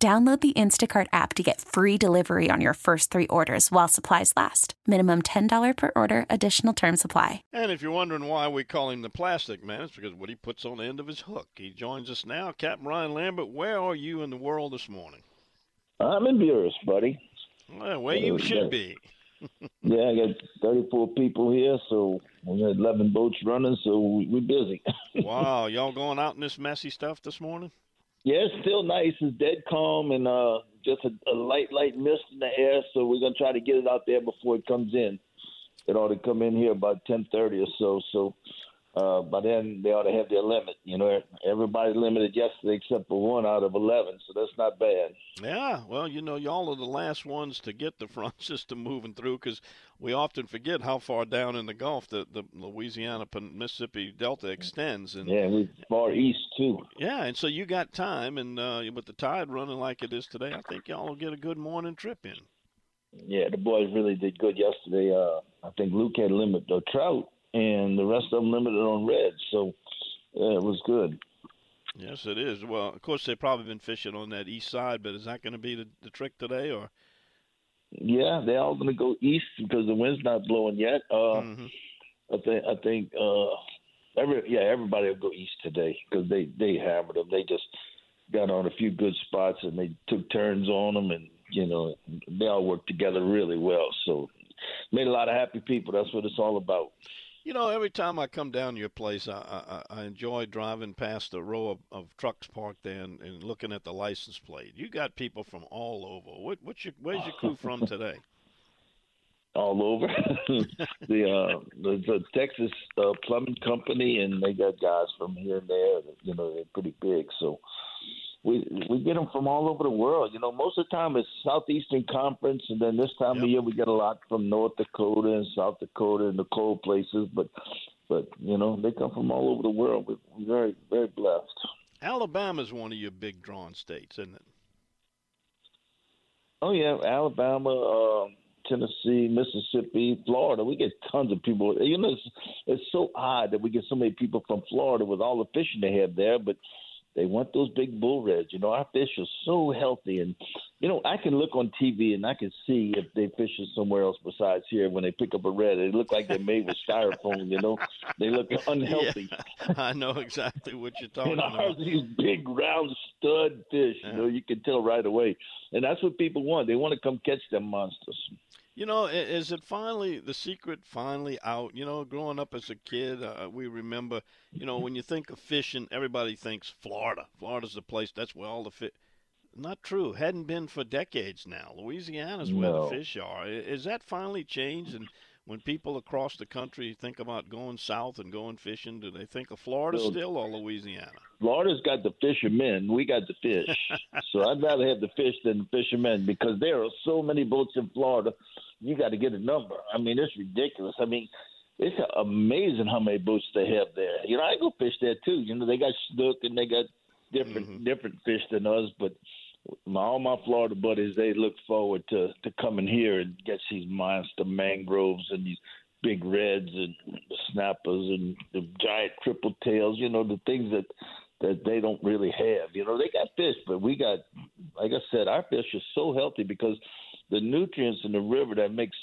Download the Instacart app to get free delivery on your first three orders while supplies last. Minimum $10 per order, additional term supply. And if you're wondering why we call him the plastic man, it's because what he puts on the end of his hook. He joins us now. Captain Ryan Lambert, where are you in the world this morning? I'm in Buras, buddy. Well, where you should be. yeah, I got 34 people here, so we got 11 boats running, so we're busy. wow, y'all going out in this messy stuff this morning? Yeah, it's still nice. It's dead calm and uh, just a, a light, light mist in the air. So we're gonna try to get it out there before it comes in. It ought to come in here about ten thirty or so. So uh, by then they ought to have their limit. You know, everybody limited yesterday except for one out of eleven, so that's not bad. Yeah, well, you know, y'all are the last ones to get the front system moving through because we often forget how far down in the Gulf the, the Louisiana Mississippi Delta extends. And yeah, we far east too. Yeah, and so you got time, and uh, with the tide running like it is today, I think y'all will get a good morning trip in. Yeah, the boys really did good yesterday. Uh, I think Luke had limit the trout and the rest of them limited on red. So yeah, it was good. Yes, it is. Well, of course, they've probably been fishing on that east side, but is that going to be the, the trick today, or? Yeah, they're all going to go east because the wind's not blowing yet. Uh, mm-hmm. I think. I think. Uh, every yeah, everybody will go east today because they they hammered them. They just got on a few good spots and they took turns on them, and you know they all worked together really well. So made a lot of happy people. That's what it's all about. You know, every time I come down to your place, I, I, I enjoy driving past a row of, of trucks parked there and, and, looking at the license plate. You got people from all over. What, what's your, where's your crew from today? All over. the, uh, the the Texas uh, Plumbing Company, and they got guys from here and there. You know, they're pretty big. So we we get them from all over the world. You know, most of the time it's Southeastern Conference, and then this time yep. of year we get a lot from North Dakota and South Dakota and the cold places. But but you know they come from all over the world. We're, very very blessed. Alabama's one of your big drawn states, isn't it? Oh yeah, Alabama, uh, Tennessee, Mississippi, Florida. We get tons of people. You know, it's, it's so odd that we get so many people from Florida with all the fishing they have there, but they want those big bull reds. You know, our fish are so healthy, and you know, I can look on TV and I can see if they fish it somewhere else besides here. When they pick up a red, they look like they're made with styrofoam. You know, they look unhealthy. Yeah, I know exactly what you're talking and about. These big round stud fish. Yeah. You know, you can tell right away, and that's what people want. They want to come catch them monsters. You know, is it finally the secret finally out? You know, growing up as a kid, uh, we remember, you know, when you think of fishing, everybody thinks Florida. Florida's the place. That's where all the fish. Not true. Hadn't been for decades now. Louisiana's where no. the fish are. Is that finally changed? And when people across the country think about going south and going fishing, do they think of Florida well, still or Louisiana? Florida's got the fishermen. We got the fish. so I'd rather have the fish than the fishermen because there are so many boats in Florida. You got to get a number. I mean, it's ridiculous. I mean, it's amazing how many boats they have there. You know, I go fish there too. You know, they got snook and they got different mm-hmm. different fish than us, but my, all my Florida buddies, they look forward to to coming here and get these monster mangroves and these big reds and the snappers and the giant triple tails. You know, the things that that they don't really have. You know, they got fish, but we got, like I said, our fish are so healthy because the nutrients in the river that makes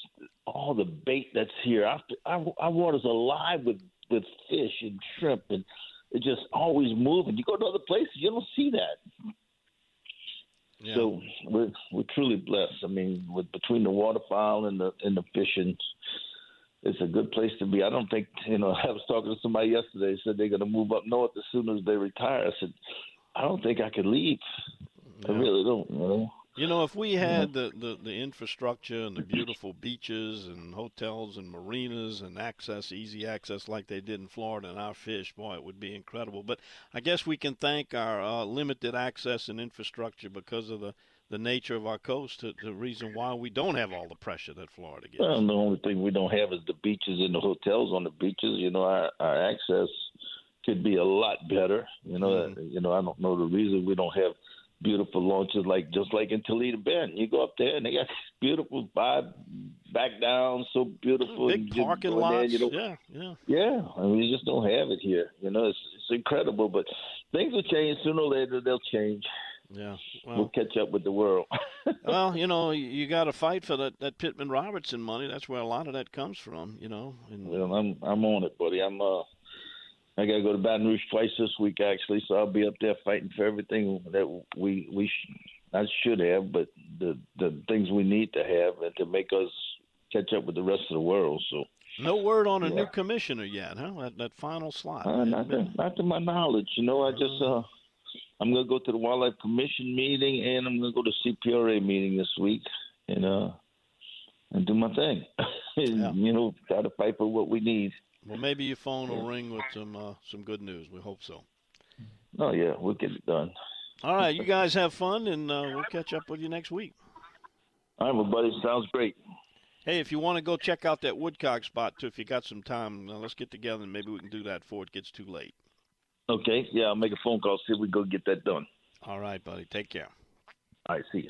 all the bait that's here. Our, our, our water's alive with with fish and shrimp, and it's just always moving. You go to other places, you don't see that. Yeah. So we're we're truly blessed. I mean, with between the waterfowl and the and the fishing, it's a good place to be. I don't think you know. I was talking to somebody yesterday. Said they're going to move up north as soon as they retire. I said, I don't think I could leave. Yeah. I really don't. You know, You know, if we had the, the, the infrastructure and the beautiful beaches and hotels and marinas and access, easy access like they did in Florida and our fish, boy, it would be incredible. But I guess we can thank our uh, limited access and infrastructure because of the, the nature of our coast, to, the reason why we don't have all the pressure that Florida gets. Well, the only thing we don't have is the beaches and the hotels on the beaches. You know, our, our access could be a lot better. You know, mm. you know, I don't know the reason we don't have – beautiful launches like just like in Toledo Bend. You go up there and they got beautiful vibe back down, so beautiful. Big parking lots. There, you know, yeah, yeah. Yeah. I mean you just don't have it here. You know, it's it's incredible. But things will change sooner or later they'll change. Yeah, well, we'll catch up with the world. well, you know, you got to fight for that, that Pittman Robertson money. That's where a lot of that comes from. You know. And, well, I'm I'm on it, buddy. I'm uh I got to go to Baton Rouge twice this week actually, so I'll be up there fighting for everything that we we sh- I should have, but the the things we need to have and to make us catch up with the rest of the world. So no word on a yeah. new commissioner yet, huh? That that final slot. Uh, not, to, not to my knowledge. You know, I just uh, I'm gonna go to the Wildlife Commission meeting and I'm gonna go to CPRA meeting this week and uh and do my thing. yeah. You know, try to fight for what we need. Well, maybe your phone will ring with some uh, some good news. We hope so. Oh yeah, we'll get it done. All right, you guys have fun, and uh, we'll catch up with you next week. All right, my buddy. Sounds great. Hey, if you want to go check out that woodcock spot too, if you got some time, uh, let's get together and maybe we can do that before it gets too late. Okay. Yeah, I'll make a phone call see if we go get that done. All right, buddy. Take care. All right. See you.